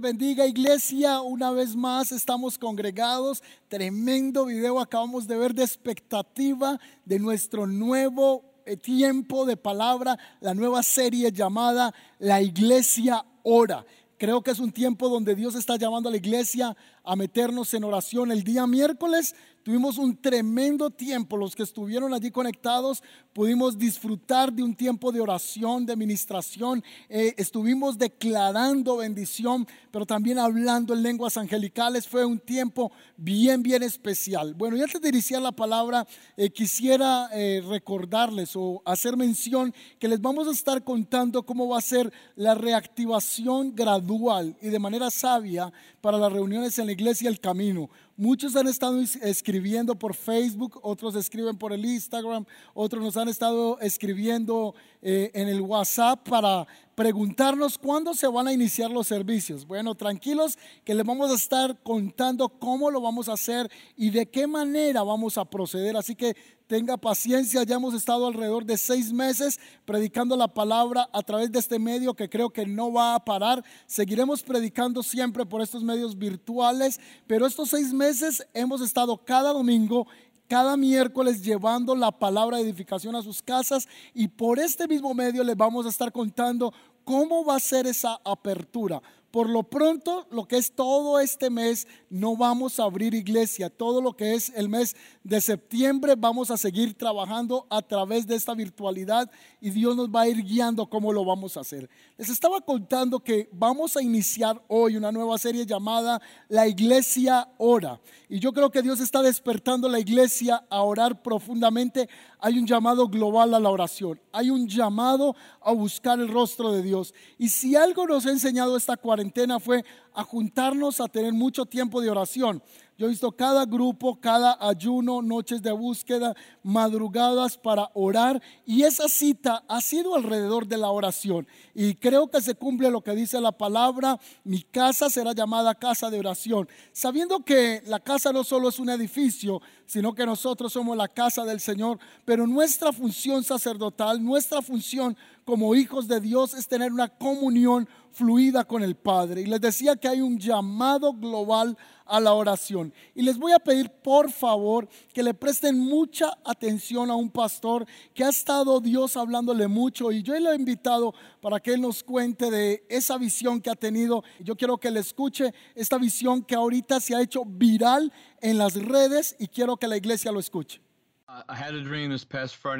Bendiga iglesia, una vez más estamos congregados, tremendo video acabamos de ver de expectativa de nuestro nuevo eh, tiempo de palabra, la nueva serie llamada La Iglesia Ora. Creo que es un tiempo donde Dios está llamando a la iglesia a meternos en oración. El día miércoles Tuvimos un tremendo tiempo, los que estuvieron allí conectados pudimos disfrutar de un tiempo de oración, de ministración, eh, estuvimos declarando bendición, pero también hablando en lenguas angelicales. Fue un tiempo bien, bien especial. Bueno, y antes de iniciar la palabra, eh, quisiera eh, recordarles o hacer mención que les vamos a estar contando cómo va a ser la reactivación gradual y de manera sabia para las reuniones en la iglesia El Camino. Muchos han estado escribiendo por Facebook, otros escriben por el Instagram, otros nos han estado escribiendo eh, en el WhatsApp para preguntarnos cuándo se van a iniciar los servicios. Bueno, tranquilos que les vamos a estar contando cómo lo vamos a hacer y de qué manera vamos a proceder. Así que tenga paciencia, ya hemos estado alrededor de seis meses predicando la palabra a través de este medio que creo que no va a parar. Seguiremos predicando siempre por estos medios virtuales, pero estos seis meses hemos estado cada domingo cada miércoles llevando la palabra de edificación a sus casas y por este mismo medio les vamos a estar contando cómo va a ser esa apertura. Por lo pronto, lo que es todo este mes, no vamos a abrir iglesia. Todo lo que es el mes de septiembre, vamos a seguir trabajando a través de esta virtualidad y Dios nos va a ir guiando cómo lo vamos a hacer. Les estaba contando que vamos a iniciar hoy una nueva serie llamada La Iglesia Ora. Y yo creo que Dios está despertando la iglesia a orar profundamente. Hay un llamado global a la oración. Hay un llamado a buscar el rostro de Dios. Y si algo nos ha enseñado esta cuarentena fue a juntarnos a tener mucho tiempo de oración. Yo he visto cada grupo, cada ayuno, noches de búsqueda, madrugadas para orar y esa cita ha sido alrededor de la oración. Y creo que se cumple lo que dice la palabra, mi casa será llamada casa de oración, sabiendo que la casa no solo es un edificio, sino que nosotros somos la casa del Señor, pero nuestra función sacerdotal, nuestra función como hijos de Dios es tener una comunión fluida con el Padre. Y les decía que hay un llamado global a la oración. Y les voy a pedir por favor que le presten mucha atención a un pastor que ha estado Dios hablándole mucho y yo le he invitado para que él nos cuente de esa visión que ha tenido. Yo quiero que le escuche esta visión que ahorita se ha hecho viral en las redes y quiero que la iglesia lo escuche.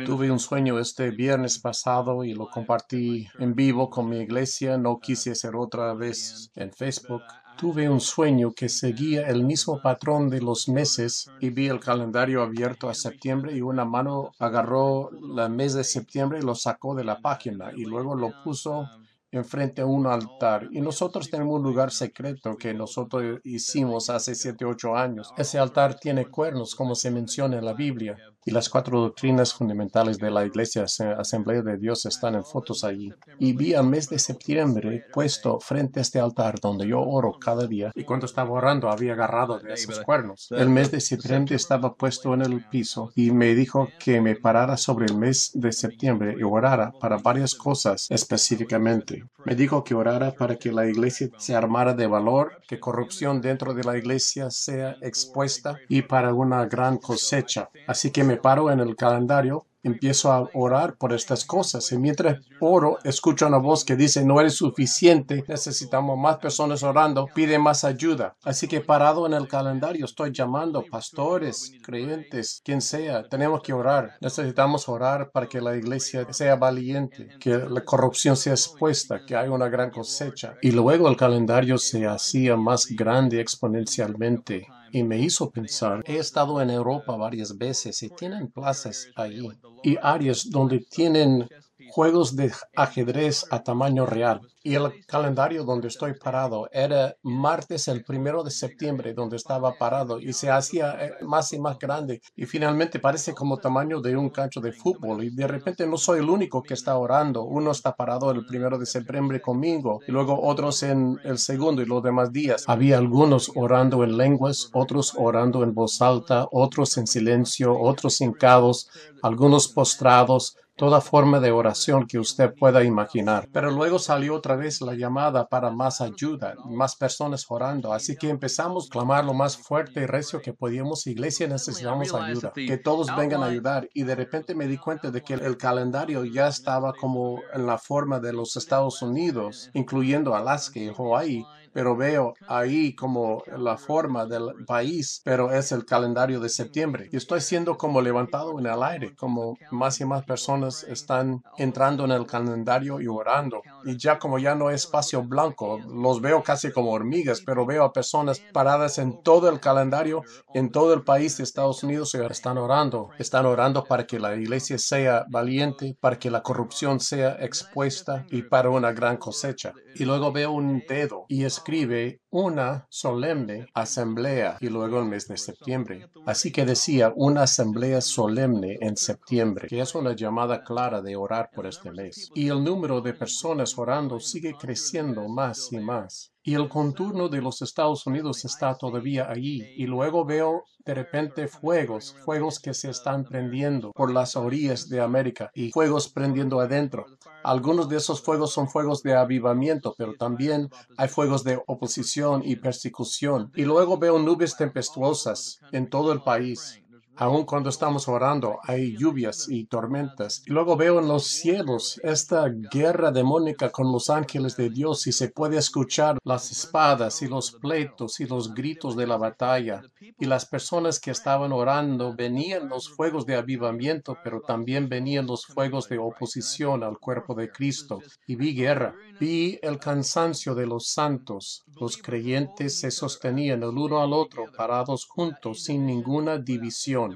Tuve un sueño este viernes pasado y lo compartí en vivo con mi iglesia. No quise hacer otra vez en Facebook. Tuve un sueño que seguía el mismo patrón de los meses y vi el calendario abierto a septiembre y una mano agarró el mes de septiembre y lo sacó de la página y luego lo puso enfrente a un altar. Y nosotros tenemos un lugar secreto que nosotros hicimos hace siete, ocho años. Ese altar tiene cuernos, como se menciona en la Biblia y las cuatro doctrinas fundamentales de la Iglesia Asamblea de Dios están en fotos allí. Y vi al mes de septiembre puesto frente a este altar donde yo oro cada día. Y cuando estaba orando había agarrado de esos cuernos. El mes de septiembre estaba puesto en el piso y me dijo que me parara sobre el mes de septiembre y orara para varias cosas específicamente. Me dijo que orara para que la iglesia se armara de valor, que corrupción dentro de la iglesia sea expuesta y para una gran cosecha. Así que me paro en el calendario, empiezo a orar por estas cosas. Y mientras oro, escucho una voz que dice, no eres suficiente, necesitamos más personas orando, pide más ayuda. Así que parado en el calendario, estoy llamando pastores, creyentes, quien sea, tenemos que orar. Necesitamos orar para que la iglesia sea valiente, que la corrupción sea expuesta, que haya una gran cosecha. Y luego el calendario se hacía más grande exponencialmente y me hizo pensar, he estado en Europa varias veces y tienen plazas allí y áreas donde tienen juegos de ajedrez a tamaño real. Y el calendario donde estoy parado era martes el primero de septiembre donde estaba parado y se hacía eh, más y más grande y finalmente parece como tamaño de un cancho de fútbol y de repente no soy el único que está orando. Uno está parado el primero de septiembre conmigo y luego otros en el segundo y los demás días. Había algunos orando en lenguas, otros orando en voz alta, otros en silencio, otros hincados, algunos postrados toda forma de oración que usted pueda imaginar. Pero luego salió otra vez la llamada para más ayuda, más personas orando. Así que empezamos a clamar lo más fuerte y recio que podíamos. Iglesia, necesitamos ayuda. Que todos vengan a ayudar. Y de repente me di cuenta de que el calendario ya estaba como en la forma de los Estados Unidos, incluyendo Alaska y Hawaii pero veo ahí como la forma del país, pero es el calendario de septiembre. Y estoy siendo como levantado en el aire, como más y más personas están entrando en el calendario y orando. Y ya como ya no es espacio blanco, los veo casi como hormigas, pero veo a personas paradas en todo el calendario, en todo el país de Estados Unidos y están orando. Están orando para que la iglesia sea valiente, para que la corrupción sea expuesta y para una gran cosecha. Y luego veo un dedo y es escribe una solemne asamblea y luego el mes de septiembre. Así que decía una asamblea solemne en septiembre, que es una llamada clara de orar por este mes. Y el número de personas orando sigue creciendo más y más y el contorno de los Estados Unidos está todavía allí. Y luego veo de repente fuegos, fuegos que se están prendiendo por las orillas de América y fuegos prendiendo adentro. Algunos de esos fuegos son fuegos de avivamiento, pero también hay fuegos de oposición y persecución. Y luego veo nubes tempestuosas en todo el país. Aun cuando estamos orando, hay lluvias y tormentas. Y luego veo en los cielos esta guerra demónica con los ángeles de Dios y se puede escuchar las espadas y los pleitos y los gritos de la batalla. Y las personas que estaban orando venían los fuegos de avivamiento, pero también venían los fuegos de oposición al cuerpo de Cristo. Y vi guerra. Vi el cansancio de los santos. Los creyentes se sostenían el uno al otro, parados juntos, sin ninguna división.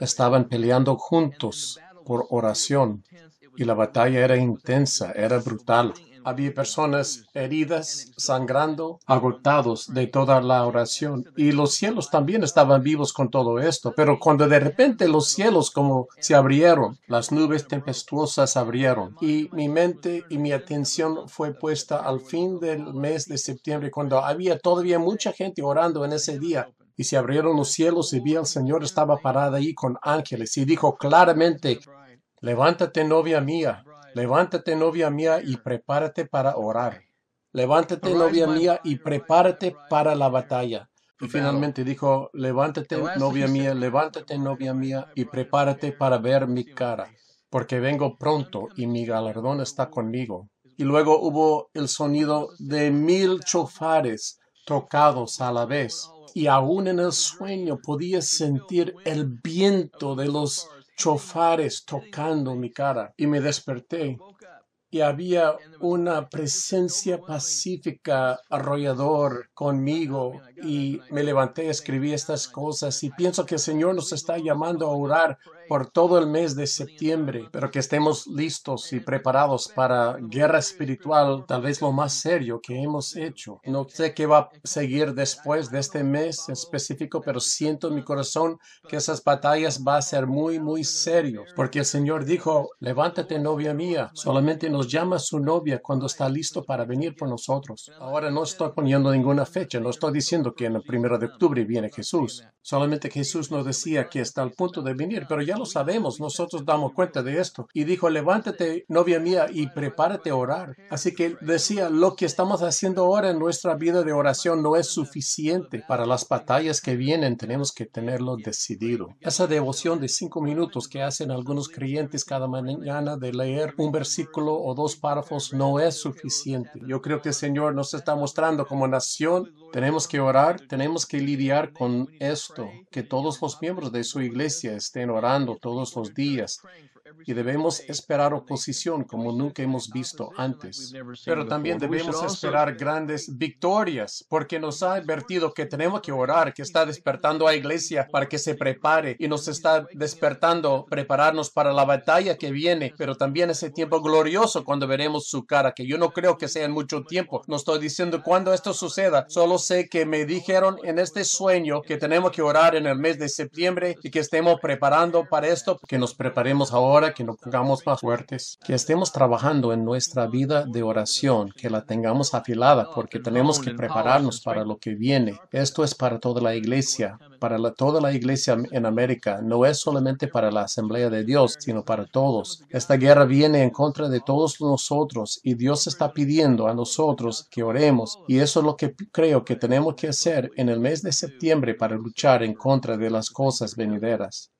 Estaban peleando juntos por oración y la batalla era intensa, era brutal. Había personas heridas, sangrando, agotados de toda la oración. Y los cielos también estaban vivos con todo esto. Pero cuando de repente los cielos como se abrieron, las nubes tempestuosas abrieron. Y mi mente y mi atención fue puesta al fin del mes de septiembre, cuando había todavía mucha gente orando en ese día. Y se abrieron los cielos y vi al Señor estaba parado ahí con ángeles y dijo claramente, levántate novia mía, levántate novia mía y prepárate para orar. Levántate novia mía y prepárate para la batalla. Y finalmente dijo, levántate novia mía, levántate novia mía y prepárate para ver mi cara, porque vengo pronto y mi galardón está conmigo. Y luego hubo el sonido de mil chofares tocados a la vez y aún en el sueño podía sentir el viento de los chofares tocando mi cara y me desperté y había una presencia pacífica arrollador conmigo y me levanté, escribí estas cosas y pienso que el Señor nos está llamando a orar por todo el mes de septiembre, pero que estemos listos y preparados para guerra espiritual, tal vez lo más serio que hemos hecho. No sé qué va a seguir después de este mes específico, pero siento en mi corazón que esas batallas va a ser muy, muy serios, porque el Señor dijo, levántate novia mía, solamente nos llama su novia cuando está listo para venir por nosotros. Ahora no estoy poniendo ninguna fecha, no estoy diciendo que en el primero de octubre viene Jesús, solamente Jesús nos decía que está al punto de venir, pero ya lo sabemos, nosotros damos cuenta de esto. Y dijo, levántate, novia mía, y prepárate a orar. Así que decía, lo que estamos haciendo ahora en nuestra vida de oración no es suficiente. Para las batallas que vienen tenemos que tenerlo decidido. Esa devoción de cinco minutos que hacen algunos creyentes cada mañana de leer un versículo o dos párrafos no es suficiente. Yo creo que el Señor nos está mostrando como nación, tenemos que orar, tenemos que lidiar con esto, que todos los miembros de su iglesia estén orando todos los días y debemos esperar oposición como nunca hemos visto antes. Pero también debemos esperar grandes victorias porque nos ha advertido que tenemos que orar, que está despertando a la iglesia para que se prepare y nos está despertando prepararnos para la batalla que viene, pero también ese tiempo glorioso cuando veremos su cara, que yo no creo que sea en mucho tiempo. No estoy diciendo cuándo esto suceda, solo sé que me dijeron en este sueño que tenemos que orar en el mes de septiembre y que estemos preparando para esto, que nos preparemos ahora que nos pongamos más fuertes, que estemos trabajando en nuestra vida de oración, que la tengamos afilada, porque tenemos que prepararnos para lo que viene. Esto es para toda la iglesia, para toda la iglesia en América. No es solamente para la Asamblea de Dios, sino para todos. Esta guerra viene en contra de todos nosotros y Dios está pidiendo a nosotros que oremos. Y eso es lo que creo que tenemos que hacer en el mes de septiembre para luchar en contra de las cosas venideras.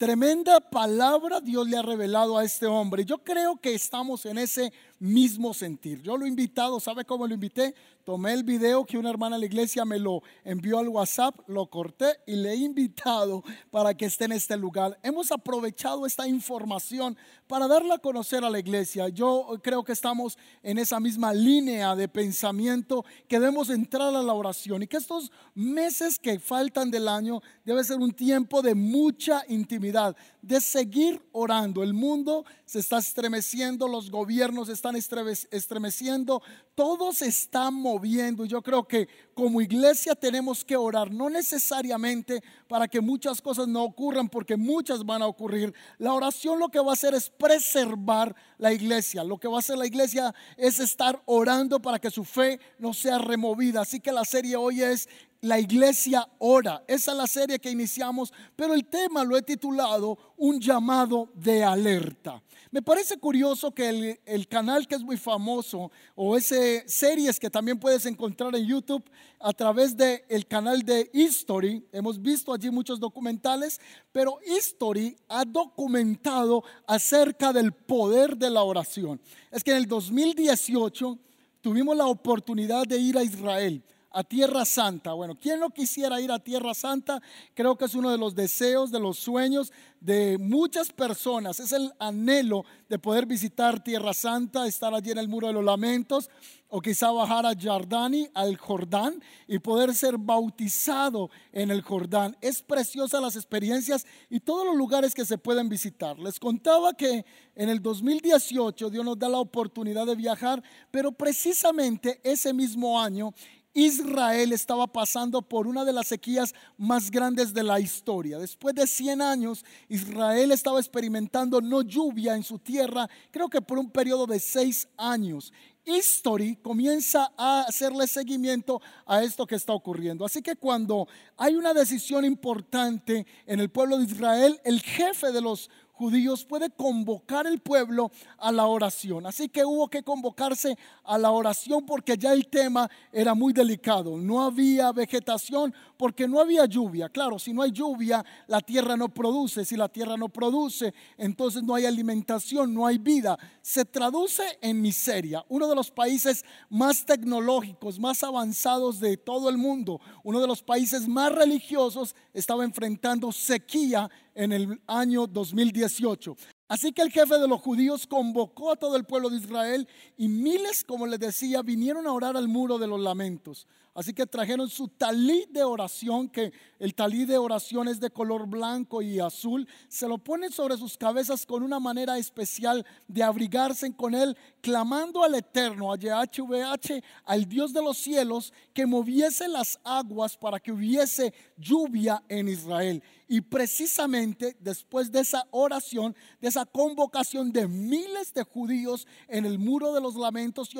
Tremenda palabra Dios le ha revelado a este hombre. Yo creo que estamos en ese mismo sentir. Yo lo he invitado, ¿sabe cómo lo invité? Tomé el video que una hermana de la iglesia me lo envió al WhatsApp, lo corté y le he invitado para que esté en este lugar. Hemos aprovechado esta información para darla a conocer a la iglesia. Yo creo que estamos en esa misma línea de pensamiento que debemos entrar a la oración y que estos meses que faltan del año debe ser un tiempo de mucha intimidad, de seguir orando. El mundo se está estremeciendo, los gobiernos están estremeciendo, todo se está moviendo. Yo creo que como iglesia tenemos que orar, no necesariamente para que muchas cosas no ocurran, porque muchas van a ocurrir. La oración lo que va a hacer es preservar la iglesia. Lo que va a hacer la iglesia es estar orando para que su fe no sea removida. Así que la serie hoy es la iglesia ora. Esa es la serie que iniciamos, pero el tema lo he titulado Un llamado de alerta. Me parece curioso que el, canal que es muy famoso, o ese series que también puedes encontrar en YouTube a través del el canal de History, hemos visto allí muchos documentales, pero History ha documentado acerca del poder de la oración. Es que en el 2018 tuvimos la oportunidad de ir a Israel a Tierra Santa. Bueno, ¿quién no quisiera ir a Tierra Santa? Creo que es uno de los deseos, de los sueños de muchas personas. Es el anhelo de poder visitar Tierra Santa, estar allí en el Muro de los Lamentos o quizá bajar a Jordani, al Jordán y poder ser bautizado en el Jordán. Es preciosa las experiencias y todos los lugares que se pueden visitar. Les contaba que en el 2018 Dios nos da la oportunidad de viajar, pero precisamente ese mismo año Israel estaba pasando por una de las sequías más grandes de la historia. Después de 100 años, Israel estaba experimentando no lluvia en su tierra, creo que por un periodo de 6 años. History comienza a hacerle seguimiento a esto que está ocurriendo. Así que cuando hay una decisión importante en el pueblo de Israel, el jefe de los judíos puede convocar el pueblo a la oración. Así que hubo que convocarse a la oración porque ya el tema era muy delicado. No había vegetación porque no había lluvia. Claro, si no hay lluvia, la tierra no produce. Si la tierra no produce, entonces no hay alimentación, no hay vida. Se traduce en miseria. Uno de los países más tecnológicos, más avanzados de todo el mundo, uno de los países más religiosos, estaba enfrentando sequía en el año 2018. Así que el jefe de los judíos convocó a todo el pueblo de Israel y miles, como les decía, vinieron a orar al muro de los lamentos. Así que trajeron su talí de oración, que el talí de oración es de color blanco y azul. Se lo ponen sobre sus cabezas con una manera especial de abrigarse con él, clamando al Eterno, a YHVH, al Dios de los cielos, que moviese las aguas para que hubiese lluvia en Israel. Y precisamente después de esa oración, de esa convocación de miles de judíos en el muro de los lamentos y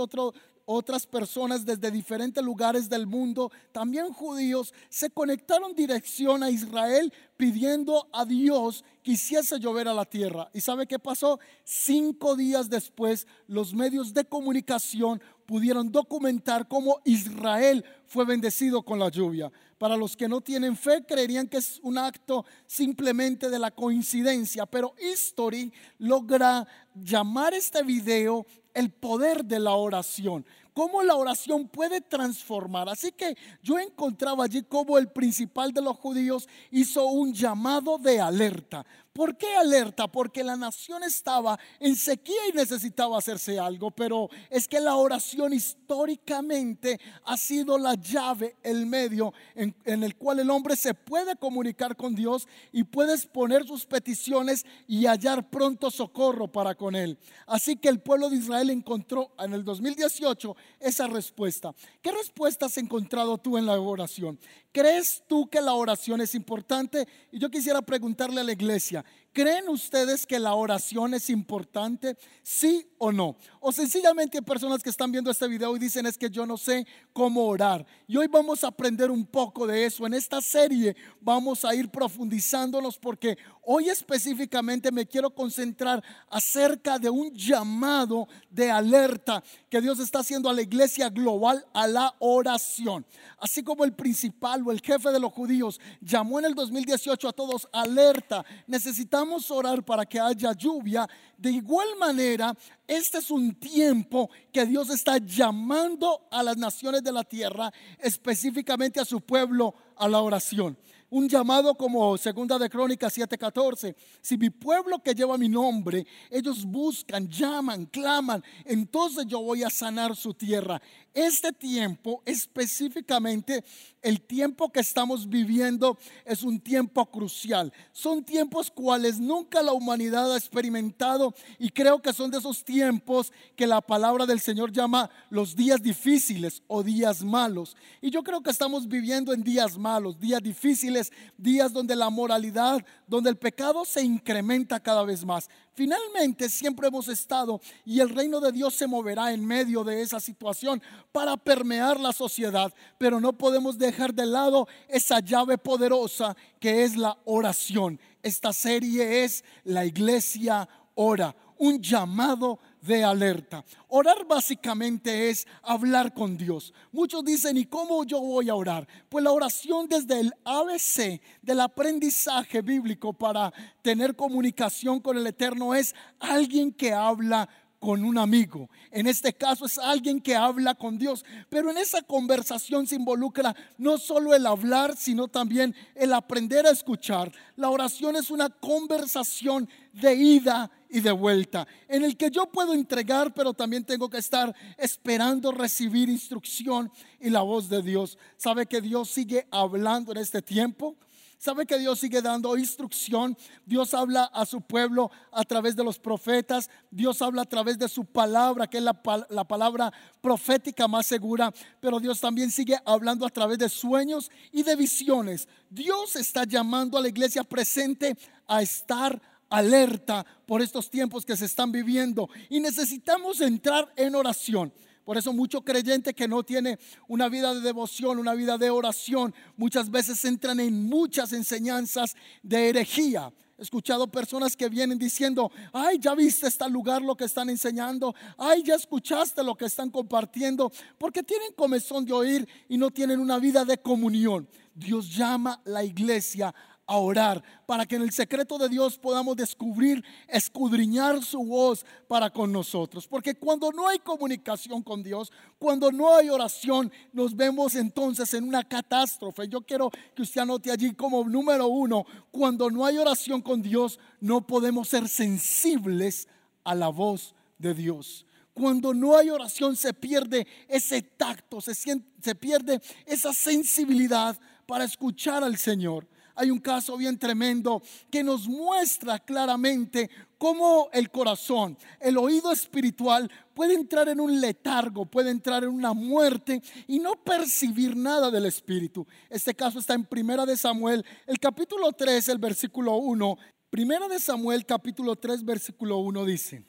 otras personas desde diferentes lugares del mundo, también judíos, se conectaron dirección a Israel pidiendo a Dios que hiciese llover a la tierra. ¿Y sabe qué pasó? Cinco días después, los medios de comunicación pudieron documentar cómo Israel fue bendecido con la lluvia. Para los que no tienen fe, creerían que es un acto simplemente de la coincidencia, pero History logra llamar este video el poder de la oración cómo la oración puede transformar. Así que yo encontraba allí cómo el principal de los judíos hizo un llamado de alerta. ¿Por qué alerta? Porque la nación estaba en sequía y necesitaba hacerse algo, pero es que la oración históricamente ha sido la llave, el medio en, el cual el hombre se puede comunicar con Dios y puede exponer sus peticiones y hallar pronto socorro para con él. Así que el pueblo de Israel encontró en el 2018 esa respuesta. ¿Qué respuesta has encontrado tú en la oración? ¿Crees tú que la oración es importante? Y yo quisiera preguntarle a la iglesia, ¿Creen ustedes que la oración es importante? ¿Sí o no? O sencillamente hay personas que están viendo este video y dicen es que yo no sé cómo orar. Y hoy vamos a aprender un poco de eso. En esta serie vamos a ir profundizándonos porque hoy específicamente me quiero concentrar acerca de un llamado de alerta que Dios está haciendo a la iglesia global a la oración. Así como el principal o el jefe de los judíos llamó en el 2018 a todos alerta, necesitamos A orar para que haya lluvia. De igual manera, este es un tiempo que Dios está llamando a las naciones de la tierra, específicamente a su pueblo, a la oración un llamado como segunda de Crónicas 7:14. Si mi pueblo que lleva mi nombre, ellos buscan, llaman, claman, entonces yo voy a sanar su tierra. Este tiempo, específicamente el tiempo que estamos viviendo, es un tiempo crucial. Son tiempos cuales nunca la humanidad ha experimentado y creo que son de esos tiempos que la palabra del Señor llama los días difíciles o días malos. Y yo creo que estamos viviendo en días malos, días difíciles, días donde la moralidad, donde el pecado se incrementa cada vez más. Finalmente siempre hemos estado y el reino de Dios se moverá en medio de esa situación para permear la sociedad, pero no podemos dejar de lado esa llave poderosa que es la oración. Esta serie es La iglesia ora, un llamado de alerta. Orar básicamente es hablar con Dios. Muchos dicen, ¿y cómo yo voy a orar? Pues la oración desde el ABC del aprendizaje bíblico para tener comunicación con el Eterno es alguien que habla con un amigo. En este caso es alguien que habla con Dios. Pero en esa conversación se involucra no solo el hablar, sino también el aprender a escuchar. La oración es una conversación de ida y de vuelta, en el que yo puedo entregar, pero también tengo que estar esperando recibir instrucción y la voz de Dios. ¿Sabe que Dios sigue hablando en este tiempo? ¿Sabe que Dios sigue dando instrucción? Dios habla a su pueblo a través de los profetas. Dios habla a través de su palabra, que es la, la, palabra profética más segura. Pero Dios también sigue hablando a través de sueños y de visiones. Dios está llamando a la iglesia presente a estar alerta por estos tiempos que se están viviendo. Y necesitamos entrar en oración. Por eso mucho creyente que no tiene una vida de devoción, una vida de oración, muchas veces entran en muchas enseñanzas de herejía. He escuchado personas que vienen diciendo, ay, ya viste este lugar lo que están enseñando, ay, ya escuchaste lo que están compartiendo, porque tienen comezón de oír y no tienen una vida de comunión. Dios llama la iglesia a orar, para que en el secreto de Dios podamos descubrir, escudriñar su voz para con nosotros. Porque cuando no hay comunicación con Dios, cuando no hay oración, nos vemos entonces en una catástrofe. Yo quiero que usted anote allí como número uno, cuando no hay oración con Dios, no podemos ser sensibles a la voz de Dios. Cuando no hay oración se pierde ese tacto, se, se pierde esa sensibilidad para escuchar al Señor hay un caso bien tremendo que nos muestra claramente cómo el corazón, el oído espiritual puede entrar en un letargo, puede entrar en una muerte y no percibir nada del espíritu. Este caso está en Primera de Samuel, el capítulo 3, el versículo 1. Primera de Samuel, capítulo 3, versículo 1 dice: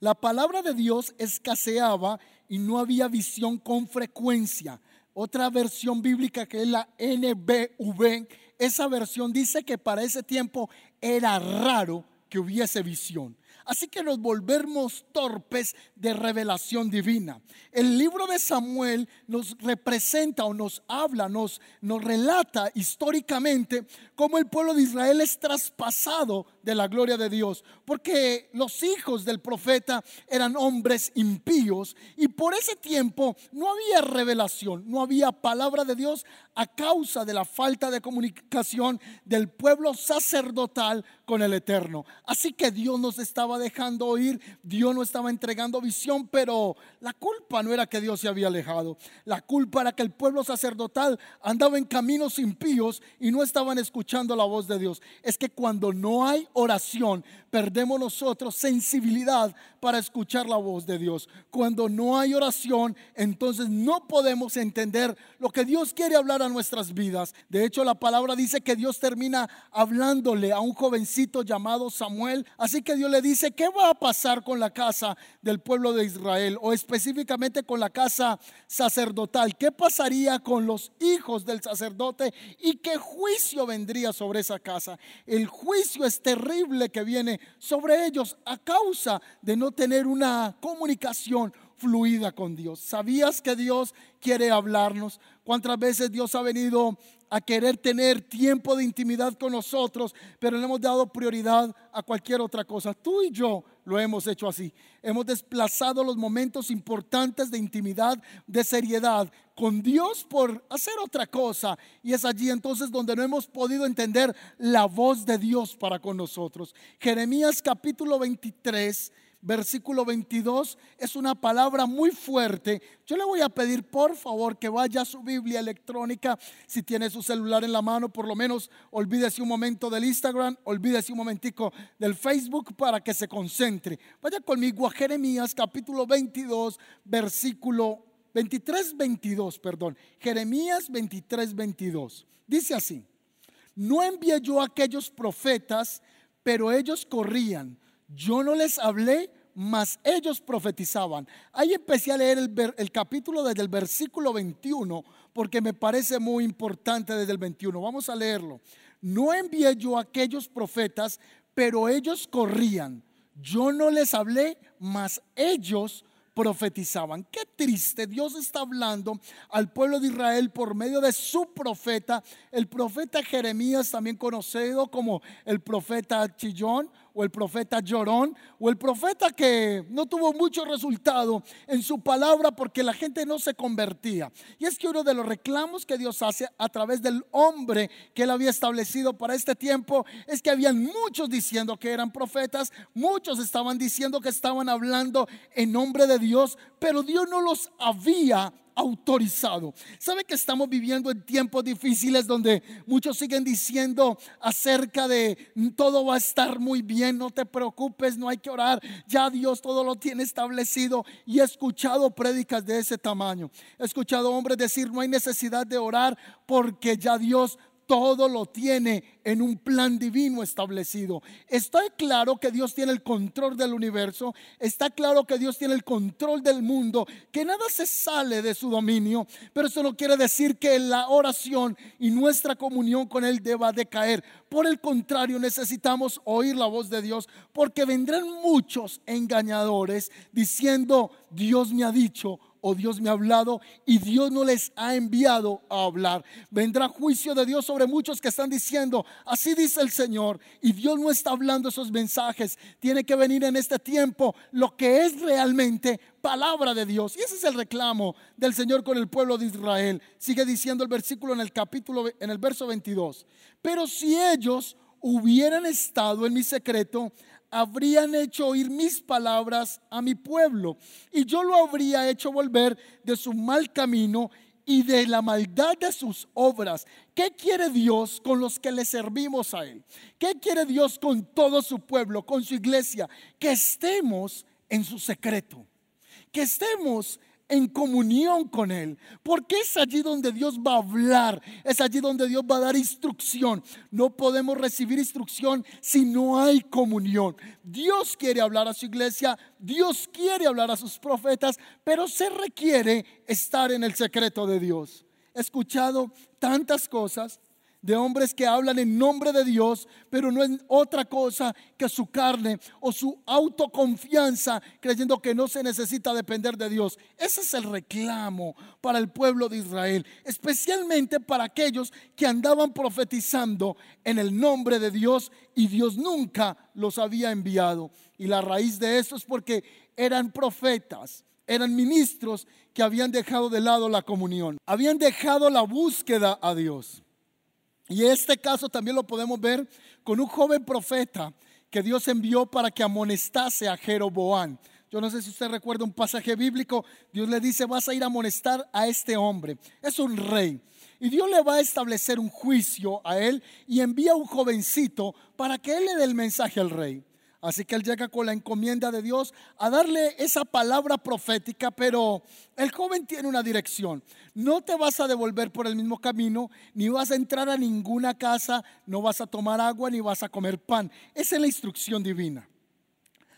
La palabra de Dios escaseaba y no había visión con frecuencia. Otra versión bíblica que es la NBV esa versión dice que para ese tiempo era raro que hubiese visión. Así que nos volvemos torpes de revelación divina. El libro de Samuel nos representa o nos habla, nos, nos relata históricamente cómo el pueblo de Israel es traspasado de la gloria de Dios, porque los hijos del profeta eran hombres impíos y por ese tiempo no había revelación, no había palabra de Dios a causa de la falta de comunicación del pueblo sacerdotal con el Eterno. Así que Dios nos estaba dejando oír, Dios no estaba entregando visión, pero la culpa no era que Dios se había alejado, la culpa era que el pueblo sacerdotal andaba en caminos impíos y no estaban escuchando la voz de Dios. Es que cuando no hay oración, perdemos nosotros sensibilidad para escuchar la voz de Dios. Cuando no hay oración, entonces no podemos entender lo que Dios quiere hablar a nuestras vidas. De hecho, la palabra dice que Dios termina hablándole a un jovencito llamado Samuel. Así que Dios le dice, ¿qué va a pasar con la casa del pueblo de Israel? O específicamente con la casa sacerdotal. ¿Qué pasaría con los hijos del sacerdote? ¿Y qué juicio vendría sobre esa casa? El juicio es terrible que viene sobre ellos a causa de no tener una comunicación fluida con Dios. ¿Sabías que Dios quiere hablarnos? ¿Cuántas veces Dios ha venido a querer tener tiempo de intimidad con nosotros, pero le hemos dado prioridad a cualquier otra cosa? Tú y yo lo hemos hecho así. Hemos desplazado los momentos importantes de intimidad, de seriedad con Dios por hacer otra cosa. Y es allí entonces donde no hemos podido entender la voz de Dios para con nosotros. Jeremías capítulo 23 versículo 22 es una palabra muy fuerte. Yo le voy a pedir por favor que vaya a su Biblia electrónica. Si tiene su celular en la mano, por lo menos olvídese un momento del Instagram, olvídese un momentico del Facebook para que se concentre. Vaya conmigo a Jeremías capítulo 22, versículo 23, 22, perdón. Jeremías 23, 22. Dice así, no envié yo a aquellos profetas, pero ellos corrían. Yo no les hablé mas ellos profetizaban. Ahí empecé a leer el, el, capítulo desde el versículo 21, porque me parece muy importante desde el 21. Vamos a leerlo. No envié yo a aquellos profetas, pero ellos corrían. Yo no les hablé, mas ellos profetizaban. Qué triste, Dios está hablando al pueblo de Israel por medio de su profeta, el profeta Jeremías, también conocido como el profeta Chillón o el profeta Llorón, o el profeta que no tuvo mucho resultado en su palabra porque la gente no se convertía. Y es que uno de los reclamos que Dios hace a través del hombre que él había establecido para este tiempo es que habían muchos diciendo que eran profetas, muchos estaban diciendo que estaban hablando en nombre de Dios, pero Dios no los había autorizado. ¿Sabe que estamos viviendo en tiempos difíciles donde muchos siguen diciendo acerca de todo va a estar muy bien, no te preocupes, no hay que orar, ya Dios todo lo tiene establecido y he escuchado prédicas de ese tamaño. He escuchado hombres decir no hay necesidad de orar porque ya Dios todo lo tiene en un plan divino establecido. Está claro que Dios tiene el control del universo, está claro que Dios tiene el control del mundo, que nada se sale de su dominio, pero eso no quiere decir que la oración y nuestra comunión con Él deba decaer. Por el contrario, necesitamos oír la voz de Dios, porque vendrán muchos engañadores diciendo, Dios me ha dicho, o Dios me ha hablado y Dios no les ha enviado a hablar. Vendrá juicio de Dios sobre muchos que están diciendo, así dice el Señor, y Dios no está hablando esos mensajes. Tiene que venir en este tiempo lo que es realmente palabra de Dios. Y ese es el reclamo del Señor con el pueblo de Israel. Sigue diciendo el versículo en el capítulo, en el verso 22. Pero si ellos hubieran estado en mi secreto, habrían hecho oír mis palabras a mi pueblo y yo lo habría hecho volver de su mal camino y de la maldad de sus obras. ¿Qué quiere Dios con los que le servimos a Él? ¿Qué quiere Dios con todo su pueblo, con su iglesia? Que estemos en su secreto, que estemos en comunión con Él. Porque es allí donde Dios va a hablar, es allí donde Dios va a dar instrucción. No podemos recibir instrucción si no hay comunión. Dios quiere hablar a su iglesia, Dios quiere hablar a sus profetas, pero se requiere estar en el secreto de Dios. He escuchado tantas cosas de hombres que hablan en nombre de Dios, pero no es otra cosa que su carne o su autoconfianza, creyendo que no se necesita depender de Dios. Ese es el reclamo para el pueblo de Israel, especialmente para aquellos que andaban profetizando en el nombre de Dios y Dios nunca los había enviado. Y la raíz de eso es porque eran profetas eran ministros que habían dejado de lado la comunión, habían dejado la búsqueda a Dios. Y este caso también lo podemos ver con un joven profeta que Dios envió para que amonestase a Jeroboán. Yo no sé si usted recuerda un pasaje bíblico. Dios le dice, vas a ir a amonestar a este hombre. Es un rey. Y Dios le va a establecer un juicio a él y envía a un jovencito para que él le dé el mensaje al rey. Así que él llega con la encomienda de Dios a darle esa palabra profética, pero el joven tiene una dirección. No te vas a devolver por el mismo camino, ni vas a entrar a ninguna casa, no vas a tomar agua, ni vas a comer pan. Esa es la instrucción divina.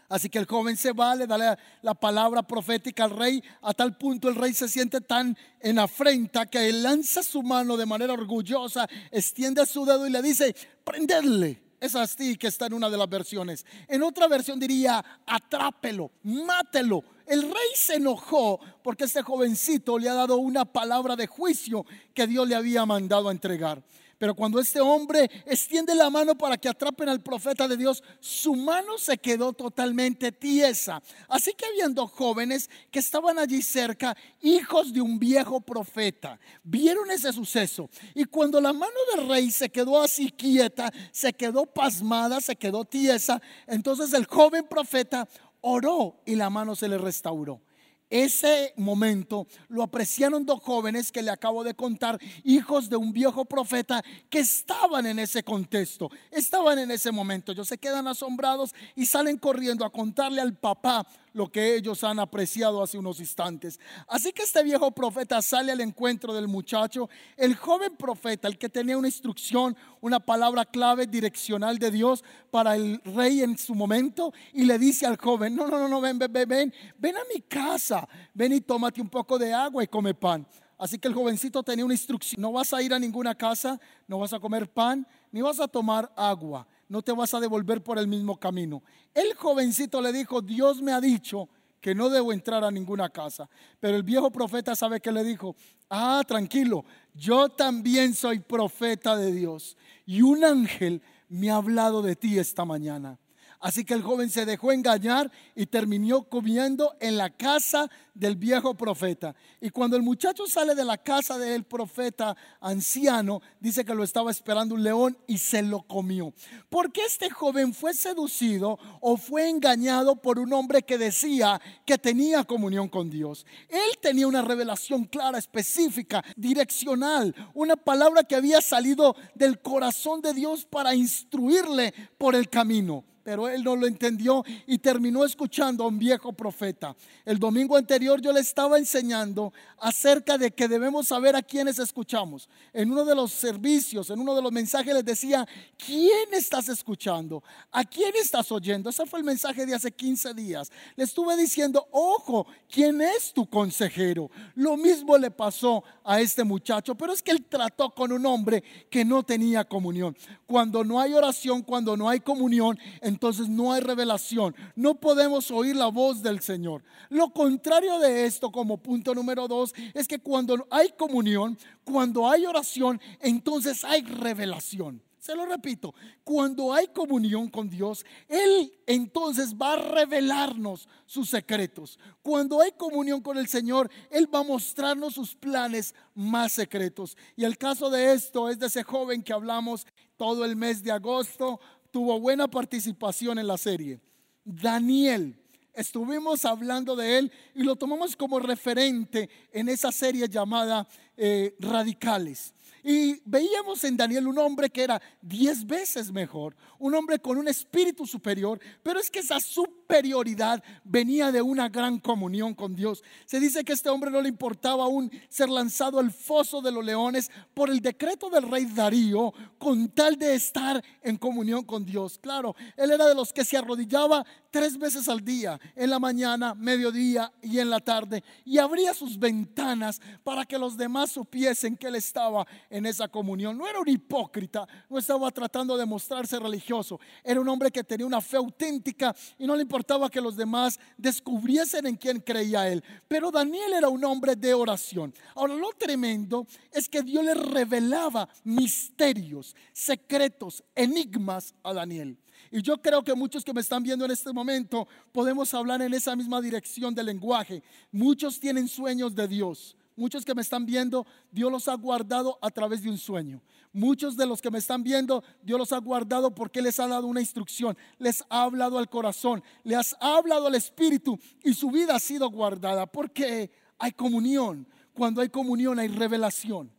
Así que el joven se va, le da la, palabra profética al rey. A tal punto el rey se siente tan en afrenta que él lanza su mano de manera orgullosa, extiende su dedo y le dice, prenderle. Es así que está en una de las versiones. En otra versión diría, atrápelo, mátelo. El rey se enojó porque este jovencito le ha dado una palabra de juicio que Dios le había mandado a entregar. Pero cuando este hombre extiende la mano para que atrapen al profeta de Dios, su mano se quedó totalmente tiesa. Así que habiendo jóvenes que estaban allí cerca, hijos de un viejo profeta, vieron ese suceso. Y cuando la mano del rey se quedó así quieta, se quedó pasmada, se quedó tiesa, entonces el joven profeta oró y la mano se le restauró. Ese momento lo apreciaron dos jóvenes que le acabo de contar, hijos de un viejo profeta que estaban en ese contexto, estaban en ese momento. Ellos se quedan asombrados y salen corriendo a contarle al papá lo que ellos han apreciado hace unos instantes. Así que este viejo profeta sale al encuentro del muchacho. El joven profeta, el que tenía una instrucción, una palabra clave direccional de Dios para el rey en su momento, y le dice al joven, no, no, no, no, ven, ven, ven, ven a mi casa, ven y tómate un poco de agua y come pan. Así que el jovencito tenía una instrucción, no vas a ir a ninguna casa, no vas a comer pan, ni vas a tomar agua no te vas a devolver por el mismo camino. El jovencito le dijo, Dios me ha dicho que no debo entrar a ninguna casa. Pero el viejo profeta sabe que le dijo, ah, tranquilo, yo también soy profeta de Dios. Y un ángel me ha hablado de ti esta mañana. Así que el joven se dejó engañar y terminó comiendo en la casa del viejo profeta. Y cuando el muchacho sale de la casa del profeta anciano, dice que lo estaba esperando un león y se lo comió. Porque este joven fue seducido o fue engañado por un hombre que decía que tenía comunión con Dios. Él tenía una revelación clara, específica, direccional, una palabra que había salido del corazón de Dios para instruirle por el camino pero él no lo entendió y terminó escuchando a un viejo profeta. El domingo anterior yo le estaba enseñando acerca de que debemos saber a quiénes escuchamos. En uno de los servicios, en uno de los mensajes les decía, ¿quién estás escuchando? ¿A quién estás oyendo? Ese fue el mensaje de hace 15 días. Le estuve diciendo, ojo, ¿quién es tu consejero? Lo mismo le pasó a este muchacho, pero es que él trató con un hombre que no tenía comunión. Cuando no hay oración, cuando no hay comunión, entonces no hay revelación. No podemos oír la voz del Señor. Lo contrario de esto, como punto número dos, es que cuando hay comunión, cuando hay oración, entonces hay revelación. Se lo repito, cuando hay comunión con Dios, Él entonces va a revelarnos sus secretos. Cuando hay comunión con el Señor, Él va a mostrarnos sus planes más secretos. Y el caso de esto es de ese joven que hablamos todo el mes de agosto, tuvo buena participación en la serie. Daniel, estuvimos hablando de él y lo tomamos como referente en esa serie llamada eh, Radicales. Y veíamos en Daniel un hombre que era diez veces mejor, un hombre con un espíritu superior, pero es que esa superioridad venía de una gran comunión con Dios. Se dice que a este hombre no le importaba aún ser lanzado al foso de los leones por el decreto del rey Darío, con tal de estar en comunión con Dios. Claro, él era de los que se arrodillaba tres veces al día, en la mañana, mediodía y en la tarde, y abría sus ventanas para que los demás supiesen que él estaba esa comunión. No era un hipócrita, no estaba tratando de mostrarse religioso. Era un hombre que tenía una fe auténtica y no le importaba que los demás descubriesen en quién creía él. Pero Daniel era un hombre de oración. Ahora, lo tremendo es que Dios le revelaba misterios, secretos, enigmas a Daniel. Y yo creo que muchos que me están viendo en este momento podemos hablar en esa misma dirección del lenguaje. Muchos tienen sueños de Dios. Muchos que me están viendo, Dios los ha guardado a través de un sueño. Muchos de los que me están viendo, Dios los ha guardado porque les ha dado una instrucción, les ha hablado al corazón, les ha hablado al espíritu y su vida ha sido guardada porque hay comunión. Cuando hay comunión hay revelación.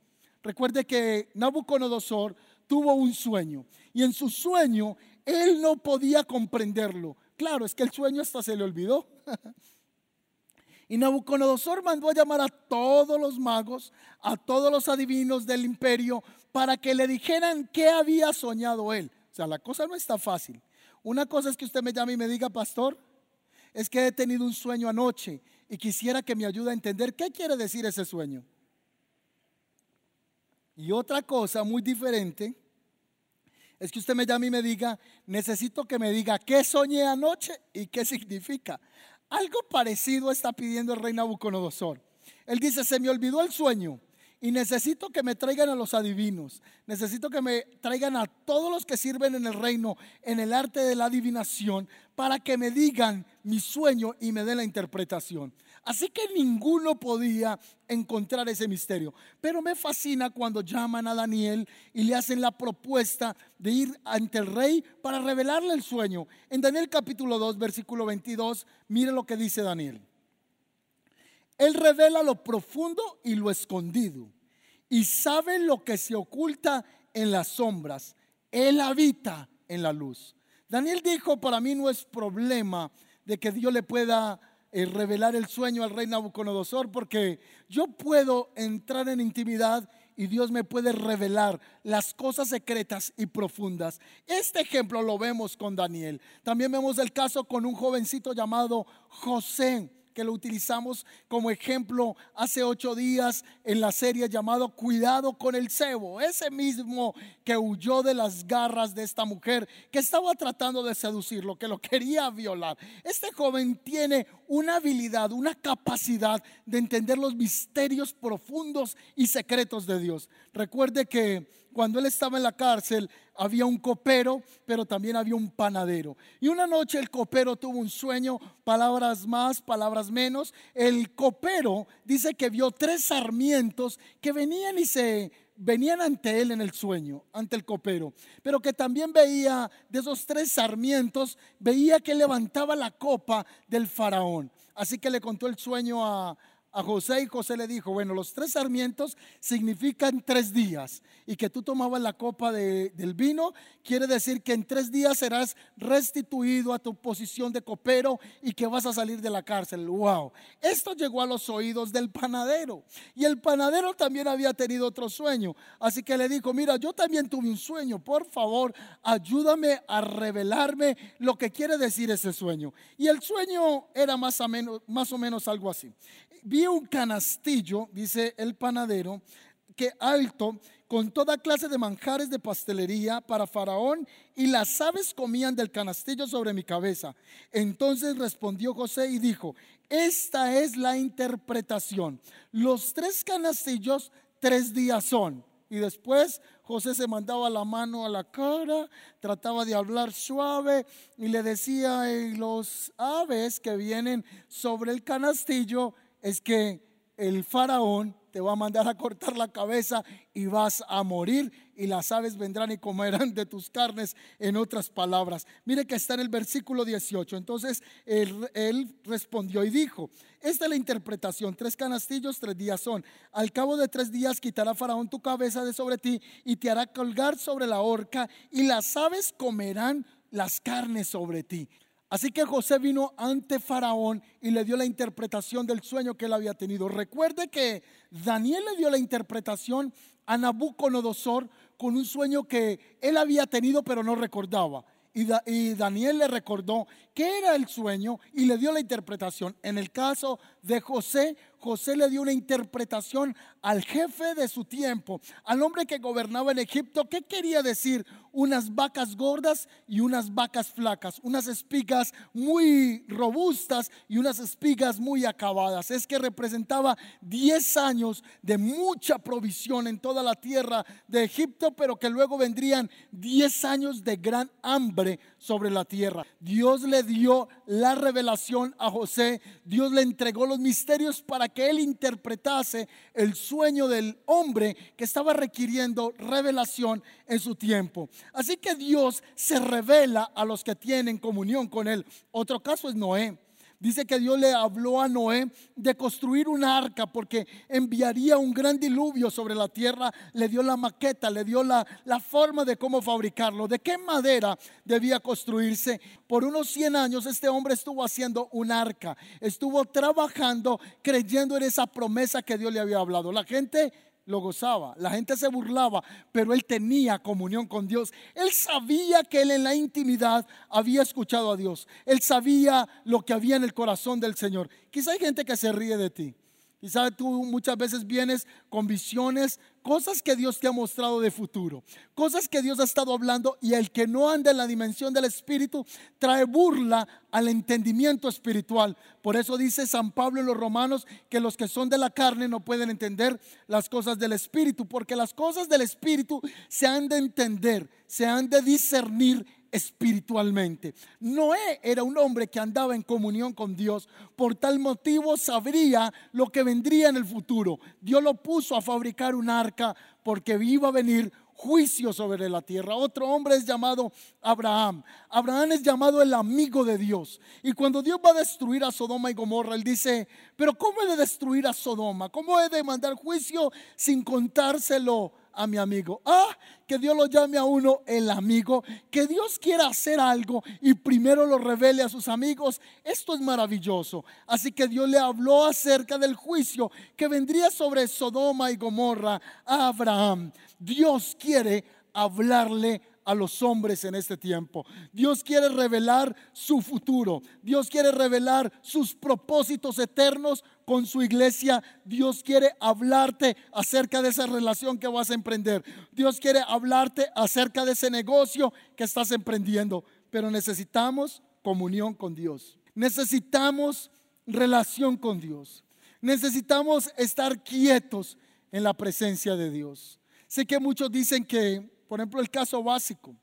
Recuerde que Nabucodonosor tuvo un sueño y en su sueño él no podía comprenderlo. Claro, es que el sueño hasta se le olvidó. Y Nabucodonosor mandó a llamar a todos los magos, a todos los adivinos del imperio, para que le dijeran qué había soñado él. O sea, la cosa no está fácil. Una cosa es que usted me llame y me diga, pastor, es que he tenido un sueño anoche y quisiera que me ayude a entender qué quiere decir ese sueño. Y otra cosa muy diferente es que usted me llame y me diga, necesito que me diga qué soñé anoche y qué significa. Algo parecido está pidiendo el rey Nabucodonosor. Él dice, se me olvidó el sueño y necesito que me traigan a los adivinos. Necesito que me traigan a todos los que sirven en el reino, en el arte de la adivinación, para que me digan mi sueño y me den la interpretación. Así que ninguno podía encontrar ese misterio. Pero me fascina cuando llaman a Daniel y le hacen la propuesta de ir ante el rey para revelarle el sueño. En Daniel capítulo 2, versículo 22, mire lo que dice Daniel. Él revela lo profundo y lo escondido y sabe lo que se oculta en las sombras. Él habita en la luz. Daniel dijo, para mí no es problema de que Dios le pueda revelar el sueño al rey Nabucodonosor, porque yo puedo entrar en intimidad y Dios me puede revelar las cosas secretas y profundas. Este ejemplo lo vemos con Daniel. También vemos el caso con un jovencito llamado José que lo utilizamos como ejemplo hace ocho días en la serie llamado Cuidado con el cebo. Ese mismo que huyó de las garras de esta mujer que estaba tratando de seducirlo, que lo quería violar. Este joven tiene una habilidad, una capacidad de entender los misterios profundos y secretos de Dios. Recuerde que cuando él estaba en la cárcel, había un copero, pero también había un panadero. Y una noche el copero tuvo un sueño, palabras más, palabras menos. El copero dice que vio tres sarmientos que venían y se venían ante él en el sueño, ante el copero, pero que también veía de esos tres sarmientos, veía que levantaba la copa del faraón. Así que le contó el sueño a, a José y José le dijo, bueno, los tres sarmientos significan tres días y que tú tomabas la copa del vino, quiere decir que en tres días serás restituido a tu posición de copero y que vas a salir de la cárcel. Wow, esto llegó a los oídos del panadero y el panadero también había tenido otro sueño, así que le dijo, mira, yo también tuve un sueño, por favor, ayúdame a revelarme lo que quiere decir ese sueño. Y el sueño era más o menos, algo así vi un canastillo, dice el panadero, que alto, con toda clase de manjares de pastelería para Faraón, y las aves comían del canastillo sobre mi cabeza. Entonces respondió José y dijo, esta es la interpretación. Los tres canastillos, tres días son. Y después José se mandaba la mano a la cara, trataba de hablar suave y le decía, los aves que vienen sobre el canastillo, es que el faraón te va a mandar a cortar la cabeza y vas a morir y las aves vendrán y comerán de tus carnes, en otras palabras. Mire que está en el versículo 18. Entonces él, respondió y dijo, esta es la interpretación, tres canastillos, tres días son. Al cabo de tres días quitará Faraón tu cabeza de sobre ti y te hará colgar sobre la horca y las aves comerán las carnes sobre ti. Así que José vino ante Faraón y le dio la interpretación del sueño que él había tenido. Recuerde que Daniel le dio la interpretación a Nabucodonosor con un sueño que él había tenido pero no recordaba. Y, Daniel le recordó qué era el sueño y le dio la interpretación. En el caso de José, José le dio una interpretación al jefe de su tiempo, al hombre que gobernaba en Egipto. ¿Qué quería decir? Unas vacas gordas y unas vacas flacas, unas espigas muy robustas y unas espigas muy acabadas. Es que representaba 10 años de mucha provisión en toda la tierra de Egipto, pero que luego vendrían 10 años de gran hambre sobre la tierra. Dios le dio la revelación a José, Dios le entregó los misterios para que él interpretase el sueño del hombre que estaba requiriendo revelación en su tiempo. Así que Dios se revela a los que tienen comunión con él. Otro caso es Noé. Dice que Dios le habló a Noé de construir un arca porque enviaría un gran diluvio sobre la tierra. Le dio la maqueta, le dio la, la forma de cómo fabricarlo, de qué madera debía construirse. Por unos 100 años este hombre estuvo haciendo un arca, estuvo trabajando creyendo en esa promesa que Dios le había hablado. La gente lo gozaba, la gente se burlaba, pero él tenía comunión con Dios. Él sabía que él en la intimidad había escuchado a Dios. Él sabía lo que había en el corazón del Señor. Quizá hay gente que se ríe de ti. Quizá tú muchas veces vienes con visiones, cosas que Dios te ha mostrado de futuro, cosas que Dios ha estado hablando y el que no anda en la dimensión del Espíritu trae burla al entendimiento espiritual. Por eso dice San Pablo en los Romanos que los que son de la carne no pueden entender las cosas del Espíritu, porque las cosas del Espíritu se han de entender, se han de discernir espiritualmente. Noé era un hombre que andaba en comunión con Dios, por tal motivo sabría lo que vendría en el futuro. Dios lo puso a fabricar un arca porque iba a venir juicio sobre la tierra. Otro hombre es llamado Abraham. Abraham es llamado el amigo de Dios. Y cuando Dios va a destruir a Sodoma y Gomorra, él dice, pero ¿cómo he de destruir a Sodoma? ¿Cómo he de mandar juicio sin contárselo a mi amigo. Ah, que Dios lo llame a uno el amigo, que Dios quiera hacer algo y primero lo revele a sus amigos. Esto es maravilloso. Así que Dios le habló acerca del juicio que vendría sobre Sodoma y Gomorra a Abraham. Dios quiere hablarle a los hombres en este tiempo. Dios quiere revelar su futuro. Dios quiere revelar sus propósitos eternos con su iglesia. Dios quiere hablarte acerca de esa relación que vas a emprender. Dios quiere hablarte acerca de ese negocio que estás emprendiendo. Pero necesitamos comunión con Dios. Necesitamos relación con Dios. Necesitamos estar quietos en la presencia de Dios. Sé que muchos dicen que por ejemplo, el caso básico.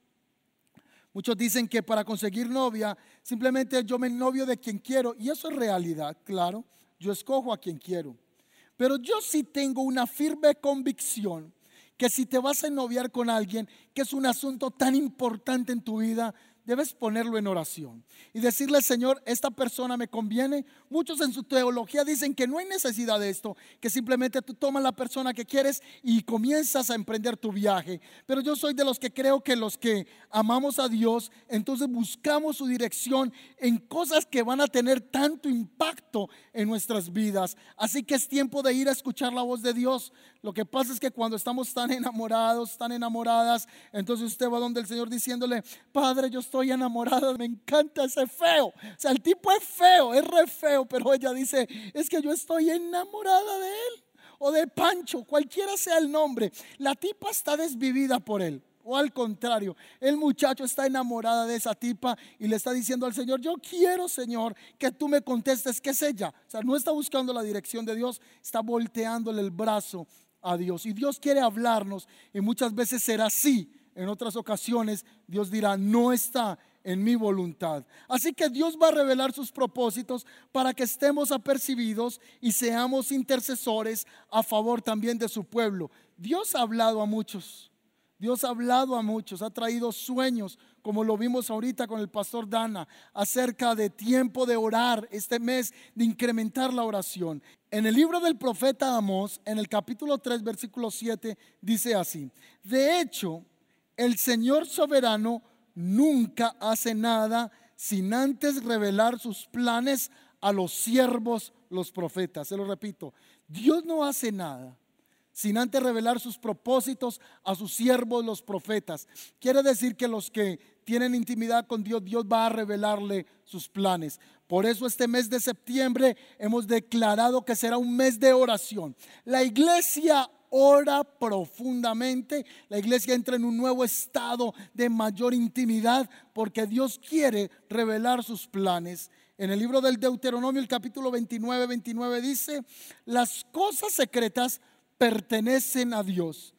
Muchos dicen que para conseguir novia, simplemente yo me novio de quien quiero. Y eso es realidad, claro. Yo escojo a quien quiero. Pero yo sí tengo una firme convicción que si te vas a noviar con alguien, que es un asunto tan importante en tu vida, debes ponerlo en oración y decirle, Señor, esta persona me conviene. Muchos en su teología dicen que no hay necesidad de esto, que simplemente tú tomas la persona que quieres y comienzas a emprender tu viaje. Pero yo soy de los que creo que los que amamos a Dios, entonces buscamos su dirección en cosas que van a tener tanto impacto en nuestras vidas. Así que es tiempo de ir a escuchar la voz de Dios. Lo que pasa es que cuando estamos tan enamorados, tan enamoradas, entonces usted va donde el Señor diciéndole, Padre, yo estoy enamorada, me encanta ese feo. O sea, el tipo es feo, es re feo, pero ella dice, es que yo estoy enamorada de él. O de Pancho, cualquiera sea el nombre. La tipa está desvivida por él. O al contrario, el muchacho está enamorada de esa tipa y le está diciendo al Señor, yo quiero, Señor, que tú me contestes que es ella. O sea, no está buscando la dirección de Dios, está volteándole el brazo a Dios. Y Dios quiere hablarnos y muchas veces será así en otras ocasiones Dios dirá, no está en mi voluntad. Así que Dios va a revelar sus propósitos para que estemos apercibidos y seamos intercesores a favor también de su pueblo. Dios ha hablado a muchos. Dios ha hablado a muchos, ha traído sueños, como lo vimos ahorita con el pastor Dana, acerca de tiempo de orar este mes, de incrementar la oración. En el libro del profeta Amós, en el capítulo 3, versículo 7, dice así, de hecho, el Señor soberano nunca hace nada sin antes revelar sus planes a los siervos, los profetas. Se lo repito, Dios no hace nada sin antes revelar sus propósitos a sus siervos, los profetas. Quiere decir que los que tienen intimidad con Dios, Dios va a revelarle sus planes. Por eso este mes de septiembre hemos declarado que será un mes de oración. La iglesia ora profundamente, la iglesia entra en un nuevo estado de mayor intimidad porque Dios quiere revelar sus planes. En el libro del Deuteronomio, el capítulo 29, 29 dice, las cosas secretas pertenecen a Dios,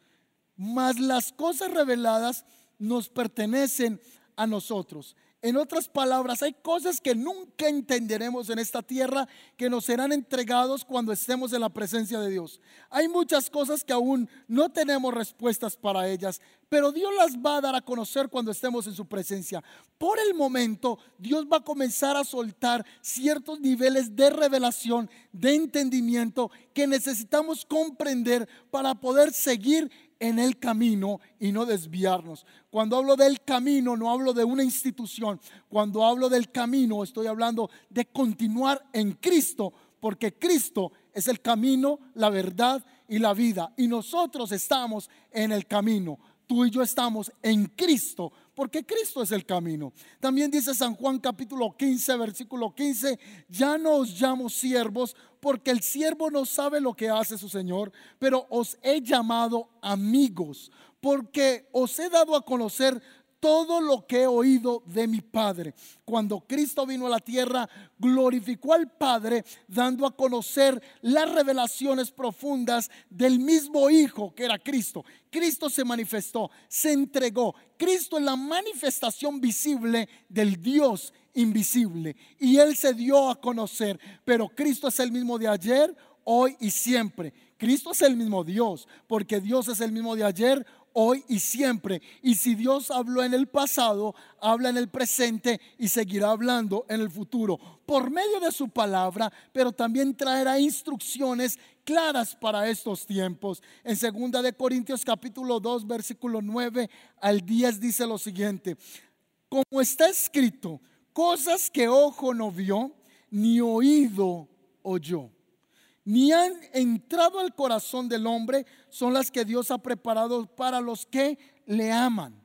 mas las cosas reveladas nos pertenecen a nosotros. En otras palabras, hay cosas que nunca entenderemos en esta tierra que nos serán entregados cuando estemos en la presencia de Dios. Hay muchas cosas que aún no tenemos respuestas para ellas, pero Dios las va a dar a conocer cuando estemos en su presencia. Por el momento, Dios va a comenzar a soltar ciertos niveles de revelación, de entendimiento que necesitamos comprender para poder seguir en el camino y no desviarnos. Cuando hablo del camino, no hablo de una institución. Cuando hablo del camino, estoy hablando de continuar en Cristo, porque Cristo es el camino, la verdad y la vida. Y nosotros estamos en el camino. Tú y yo estamos en Cristo, porque Cristo es el camino. También dice San Juan capítulo 15, versículo 15, ya no os llamo siervos, porque el siervo no sabe lo que hace su Señor, pero os he llamado amigos, porque os he dado a conocer todo lo que he oído de mi Padre. Cuando Cristo vino a la tierra, glorificó al Padre, dando a conocer las revelaciones profundas del mismo Hijo que era Cristo. Cristo se manifestó, se entregó. Cristo es la manifestación visible del Dios invisible. Y Él se dio a conocer. Pero Cristo es el mismo de ayer, hoy y siempre. Cristo es el mismo Dios, porque Dios es el mismo de ayer, hoy y siempre. Y si Dios habló en el pasado, habla en el presente y seguirá hablando en el futuro por medio de su palabra, pero también traerá instrucciones claras para estos tiempos. En segunda de Corintios capítulo 2 versículo 9 al 10 dice lo siguiente: Como está escrito, cosas que ojo no vio ni oído oyó ni han entrado al corazón del hombre, son las que Dios ha preparado para los que le aman.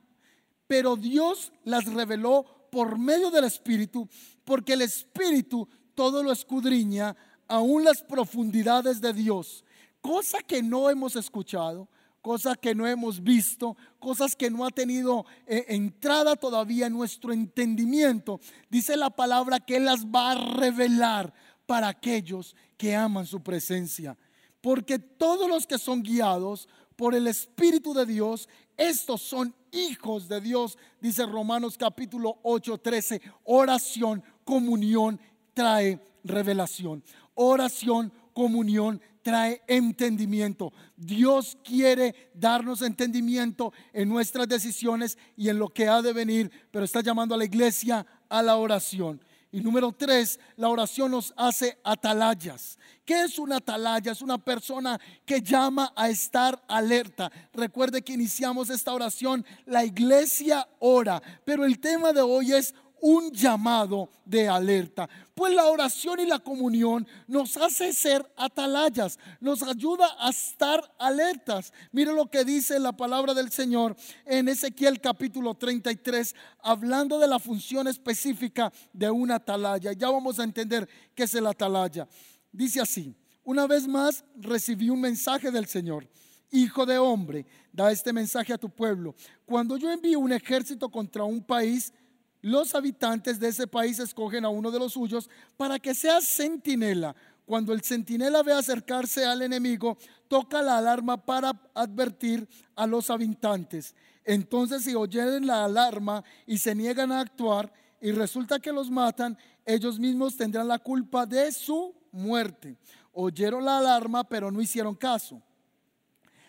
Pero Dios las reveló por medio del Espíritu, porque el Espíritu todo lo escudriña, aún las profundidades de Dios, cosa que no hemos escuchado, cosa que no hemos visto, cosas que no ha tenido eh, entrada todavía en nuestro entendimiento. Dice la palabra que Él las va a revelar para aquellos que aman su presencia. Porque todos los que son guiados por el Espíritu de Dios, estos son hijos de Dios, dice Romanos capítulo 8, 13. Oración, comunión trae revelación. Oración, comunión trae entendimiento. Dios quiere darnos entendimiento en nuestras decisiones y en lo que ha de venir, pero está llamando a la iglesia a la oración. Y número tres, la oración nos hace atalayas. ¿Qué es una atalaya? Es una persona que llama a estar alerta. Recuerde que iniciamos esta oración, la iglesia ora, pero el tema de hoy es un llamado de alerta. Pues la oración y la comunión nos hace ser atalayas, nos ayuda a estar alertas. Mire lo que dice la palabra del Señor en Ezequiel capítulo 33, hablando de la función específica de una atalaya. Ya vamos a entender qué es el atalaya. Dice así, una vez más recibí un mensaje del Señor. Hijo de hombre, da este mensaje a tu pueblo. Cuando yo envío un ejército contra un país, los habitantes de ese país escogen a uno de los suyos para que sea centinela. Cuando el centinela ve acercarse al enemigo, toca la alarma para advertir a los habitantes. Entonces, si oyen la alarma y se niegan a actuar y resulta que los matan, ellos mismos tendrán la culpa de su muerte. Oyeron la alarma, pero no hicieron caso.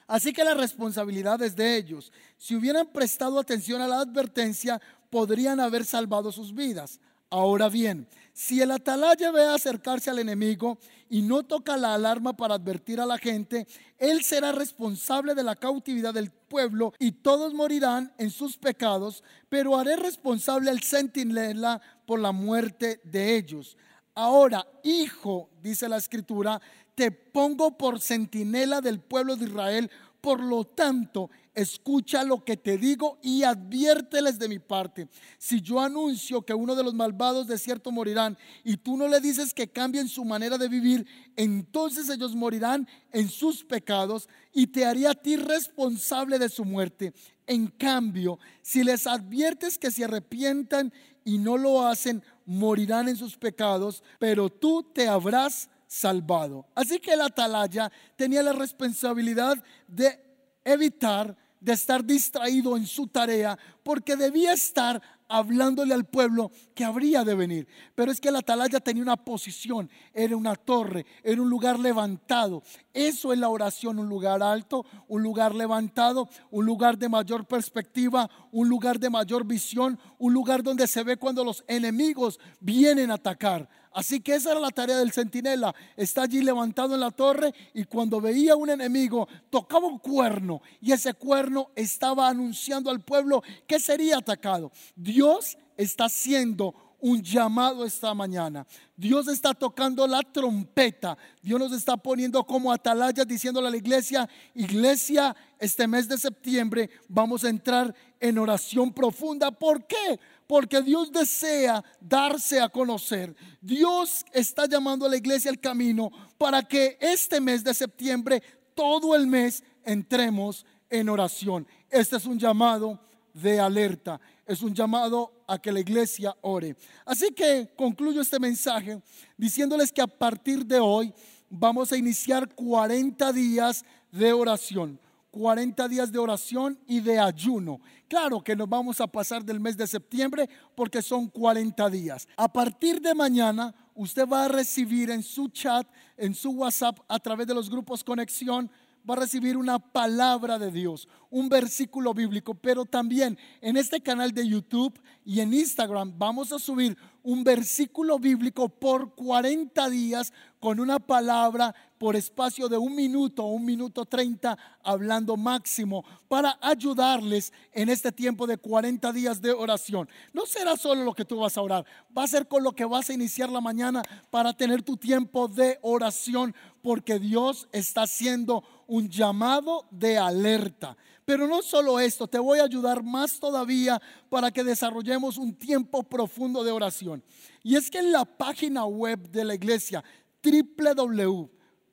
Así que la responsabilidad es de ellos. Si hubieran prestado atención a la advertencia, podrían haber salvado sus vidas. Ahora bien, si el atalaya ve acercarse al enemigo y no toca la alarma para advertir a la gente, él será responsable de la cautividad del pueblo y todos morirán en sus pecados, pero haré responsable al centinela por la muerte de ellos. Ahora, hijo, dice la escritura, te pongo por centinela del pueblo de Israel, por lo tanto, escucha lo que te digo y adviérteles de mi parte. Si yo anuncio que uno de los malvados de cierto morirán y tú no le dices que cambien su manera de vivir, entonces ellos morirán en sus pecados y te haría a ti responsable de su muerte. En cambio, si les adviertes que se arrepientan y no lo hacen, morirán en sus pecados, pero tú te habrás salvado. Así que el atalaya tenía la responsabilidad de evitar de estar distraído en su tarea porque debía estar hablándole al pueblo que habría de venir. Pero es que la atalaya tenía una posición, era una torre, era un lugar levantado. Eso es la oración, un lugar alto, un lugar levantado, un lugar de mayor perspectiva, un lugar de mayor visión, un lugar donde se ve cuando los enemigos vienen a atacar. Así que esa era la tarea del centinela. Está allí levantado en la torre y cuando veía un enemigo tocaba un cuerno y ese cuerno estaba anunciando al pueblo que sería atacado. Dios está haciendo un llamado esta mañana. Dios está tocando la trompeta. Dios nos está poniendo como atalayas diciéndole a la iglesia, iglesia, este mes de septiembre vamos a entrar en oración profunda. ¿Por qué? Porque Dios desea darse a conocer. Dios está llamando a la iglesia al camino para que este mes de septiembre, todo el mes, entremos en oración. Este es un llamado de alerta es un llamado a que la iglesia ore. Así que concluyo este mensaje diciéndoles que a partir de hoy vamos a iniciar 40 días de oración. 40 días de oración y de ayuno. Claro que nos vamos a pasar del mes de septiembre porque son 40 días. A partir de mañana, usted va a recibir en su chat, en su WhatsApp, a través de los grupos Conexión, va a recibir una palabra de Dios, un versículo bíblico, pero también en este canal de YouTube y en Instagram vamos a subir un versículo bíblico por 40 días con una palabra por espacio de un minuto, un minuto 30, hablando máximo, para ayudarles en este tiempo de 40 días de oración. No será solo lo que tú vas a orar, va a ser con lo que vas a iniciar la mañana para tener tu tiempo de oración, porque Dios está haciendo un llamado de alerta. Pero no solo esto, te voy a ayudar más todavía para que desarrollemos un tiempo profundo de oración. Y es que en la página web de la iglesia,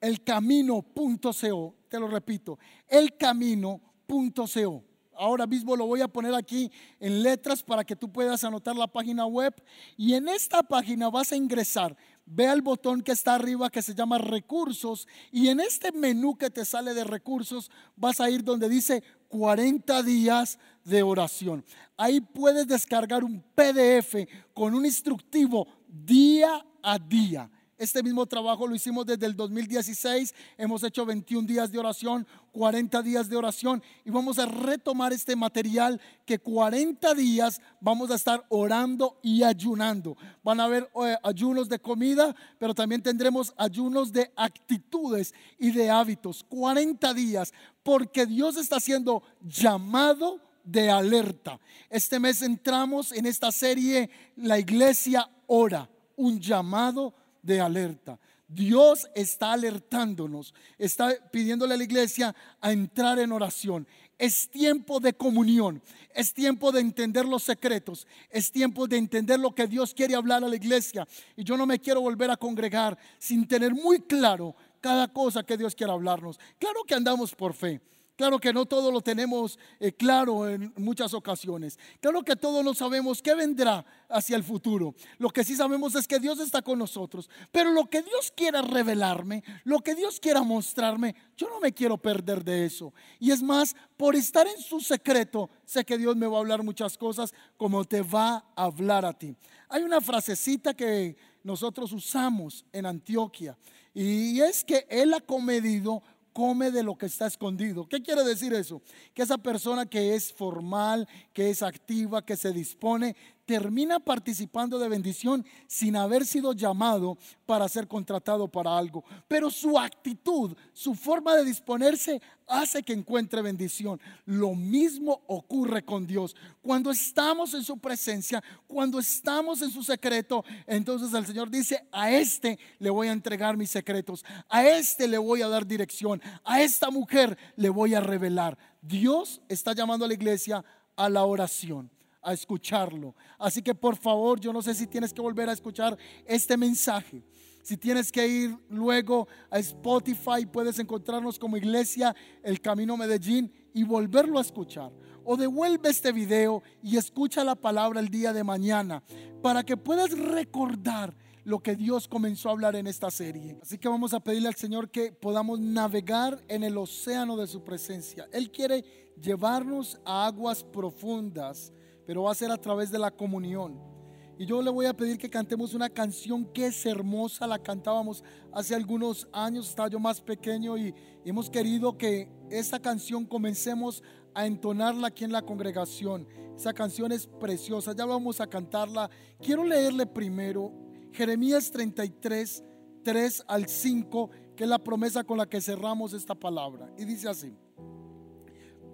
www.elcamino.co, te lo repito, elcamino.co. Ahora mismo lo voy a poner aquí en letras para que tú puedas anotar la página web. Y en esta página vas a ingresar ve al botón que está arriba que se llama recursos y en este menú que te sale de recursos vas a ir donde dice 40 días de oración. Ahí puedes descargar un PDF con un instructivo día a día este mismo trabajo lo hicimos desde el 2016. Hemos hecho 21 días de oración, 40 días de oración y vamos a retomar este material que 40 días vamos a estar orando y ayunando. Van a haber eh, ayunos de comida, pero también tendremos ayunos de actitudes y de hábitos. 40 días porque Dios está haciendo llamado de alerta. Este mes entramos en esta serie La iglesia ora, un llamado de alerta. Dios está alertándonos, está pidiéndole a la iglesia a entrar en oración. Es tiempo de comunión, es tiempo de entender los secretos, es tiempo de entender lo que Dios quiere hablar a la iglesia. Y yo no me quiero volver a congregar sin tener muy claro cada cosa que Dios quiere hablarnos. Claro que andamos por fe. Claro que no todo lo tenemos eh, claro en muchas ocasiones. Claro que todos no sabemos qué vendrá hacia el futuro. Lo que sí sabemos es que Dios está con nosotros. Pero lo que Dios quiera revelarme, lo que Dios quiera mostrarme, yo no me quiero perder de eso. Y es más, por estar en su secreto, sé que Dios me va a hablar muchas cosas como te va a hablar a ti. Hay una frasecita que nosotros usamos en Antioquia y es que Él ha comedido come de lo que está escondido. ¿Qué quiere decir eso? Que esa persona que es formal, que es activa, que se dispone, termina participando de bendición sin haber sido llamado para ser contratado para algo. Pero su actitud, su forma de disponerse hace que encuentre bendición. Lo mismo ocurre con Dios. Cuando estamos en su presencia, cuando estamos en su secreto, entonces el Señor dice, a este le voy a entregar mis secretos, a este le voy a dar dirección, a esta mujer le voy a revelar. Dios está llamando a la iglesia a la oración a escucharlo. Así que por favor, yo no sé si tienes que volver a escuchar este mensaje. Si tienes que ir luego a Spotify, puedes encontrarnos como Iglesia El Camino Medellín y volverlo a escuchar. O devuelve este video y escucha la palabra el día de mañana para que puedas recordar lo que Dios comenzó a hablar en esta serie. Así que vamos a pedirle al Señor que podamos navegar en el océano de su presencia. Él quiere llevarnos a aguas profundas pero va a ser a través de la comunión. Y yo le voy a pedir que cantemos una canción que es hermosa, la cantábamos hace algunos años, estaba yo más pequeño y hemos querido que esta canción comencemos a entonarla aquí en la congregación. Esa canción es preciosa, ya vamos a cantarla. Quiero leerle primero Jeremías 33, 3 al 5, que es la promesa con la que cerramos esta palabra. Y dice así,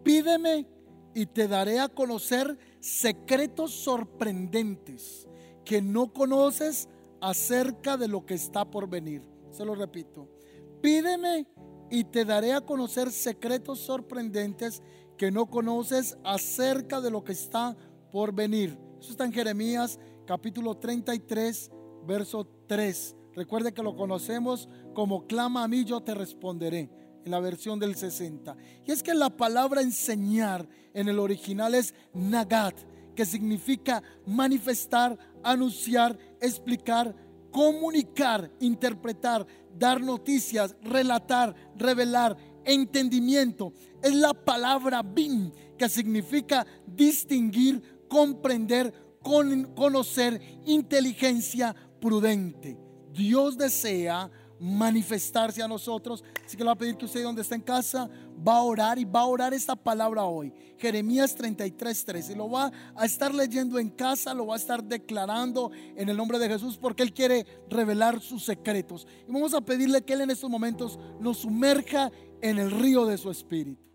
pídeme y te daré a conocer secretos sorprendentes que no conoces acerca de lo que está por venir. Se lo repito, pídeme y te daré a conocer secretos sorprendentes que no conoces acerca de lo que está por venir. Eso está en Jeremías capítulo 33, verso 3. Recuerde que lo conocemos como clama a mí, yo te responderé, en la versión del 60. Y es que la palabra enseñar en el original es nagat, que significa manifestar, anunciar, explicar, comunicar, interpretar, dar noticias, relatar, revelar, entendimiento. Es la palabra bin, que significa distinguir, comprender, conocer, inteligencia prudente. Dios desea manifestarse a nosotros. Así que le voy a pedir que usted donde está en casa va a orar y va a orar esta palabra hoy. Jeremías 33, 13. Lo va a estar leyendo en casa, lo va a estar declarando en el nombre de Jesús porque Él quiere revelar sus secretos. Y vamos a pedirle que Él en estos momentos nos sumerja en el río de su espíritu.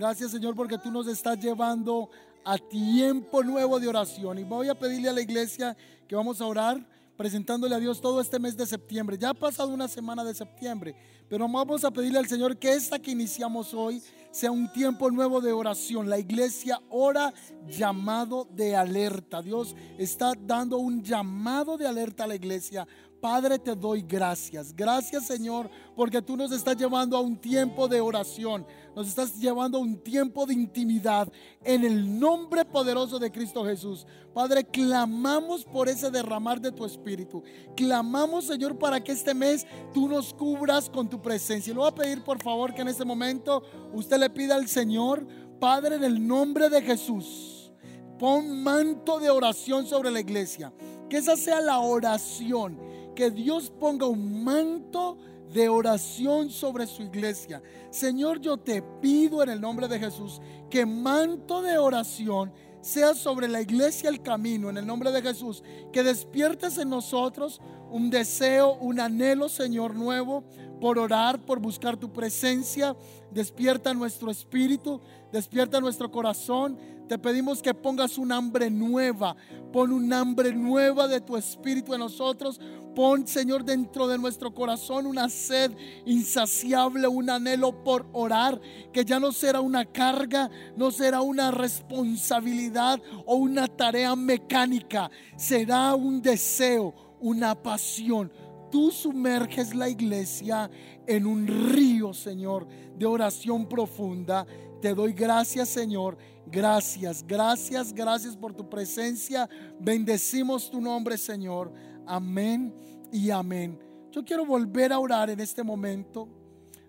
Gracias Señor porque tú nos estás llevando a tiempo nuevo de oración. Y voy a pedirle a la iglesia que vamos a orar presentándole a Dios todo este mes de septiembre. Ya ha pasado una semana de septiembre, pero vamos a pedirle al Señor que esta que iniciamos hoy sea un tiempo nuevo de oración. La iglesia ora llamado de alerta. Dios está dando un llamado de alerta a la iglesia Padre, te doy gracias. Gracias, Señor, porque tú nos estás llevando a un tiempo de oración. Nos estás llevando a un tiempo de intimidad en el nombre poderoso de Cristo Jesús. Padre, clamamos por ese derramar de tu espíritu. Clamamos, Señor, para que este mes tú nos cubras con tu presencia. Y le voy a pedir, por favor, que en este momento usted le pida al Señor, Padre, en el nombre de Jesús, pon manto de oración sobre la iglesia. Que esa sea la oración que Dios ponga un manto de oración sobre su iglesia. Señor, yo te pido en el nombre de Jesús que manto de oración sea sobre la iglesia el camino, en el nombre de Jesús, que despiertes en nosotros un deseo, un anhelo, Señor, nuevo por orar, por buscar tu presencia. Despierta nuestro espíritu, despierta nuestro corazón. Te pedimos que pongas un hambre nueva, pon un hambre nueva de tu espíritu en nosotros. Pon, Señor, dentro de nuestro corazón una sed insaciable, un anhelo por orar, que ya no será una carga, no será una responsabilidad o una tarea mecánica, será un deseo, una pasión. Tú sumerges la iglesia en un río, Señor, de oración profunda. Te doy gracias, Señor. Gracias, gracias, gracias por tu presencia. Bendecimos tu nombre, Señor. Amén y amén. Yo quiero volver a orar en este momento,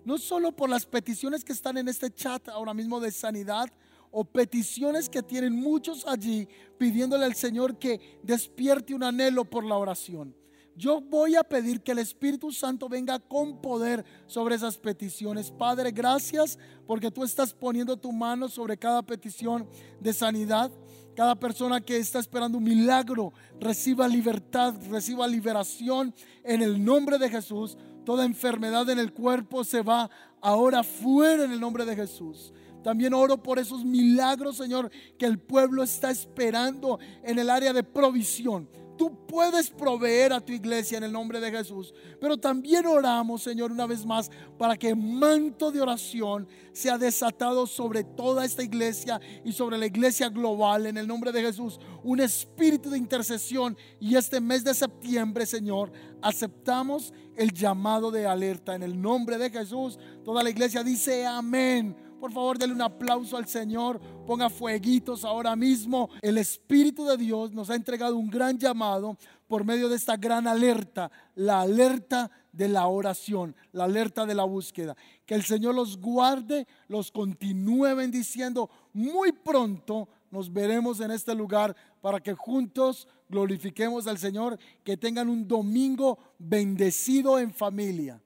no solo por las peticiones que están en este chat ahora mismo de sanidad o peticiones que tienen muchos allí pidiéndole al Señor que despierte un anhelo por la oración. Yo voy a pedir que el Espíritu Santo venga con poder sobre esas peticiones. Padre, gracias porque tú estás poniendo tu mano sobre cada petición de sanidad. Cada persona que está esperando un milagro reciba libertad, reciba liberación en el nombre de Jesús. Toda enfermedad en el cuerpo se va ahora fuera en el nombre de Jesús. También oro por esos milagros, Señor, que el pueblo está esperando en el área de provisión. Tú puedes proveer a tu iglesia en el nombre de Jesús. Pero también oramos, Señor, una vez más, para que manto de oración sea desatado sobre toda esta iglesia y sobre la iglesia global en el nombre de Jesús. Un espíritu de intercesión. Y este mes de septiembre, Señor, aceptamos el llamado de alerta en el nombre de Jesús. Toda la iglesia dice amén. Por favor, denle un aplauso al Señor. Ponga fueguitos ahora mismo. El Espíritu de Dios nos ha entregado un gran llamado por medio de esta gran alerta. La alerta de la oración, la alerta de la búsqueda. Que el Señor los guarde, los continúe bendiciendo. Muy pronto nos veremos en este lugar para que juntos glorifiquemos al Señor. Que tengan un domingo bendecido en familia.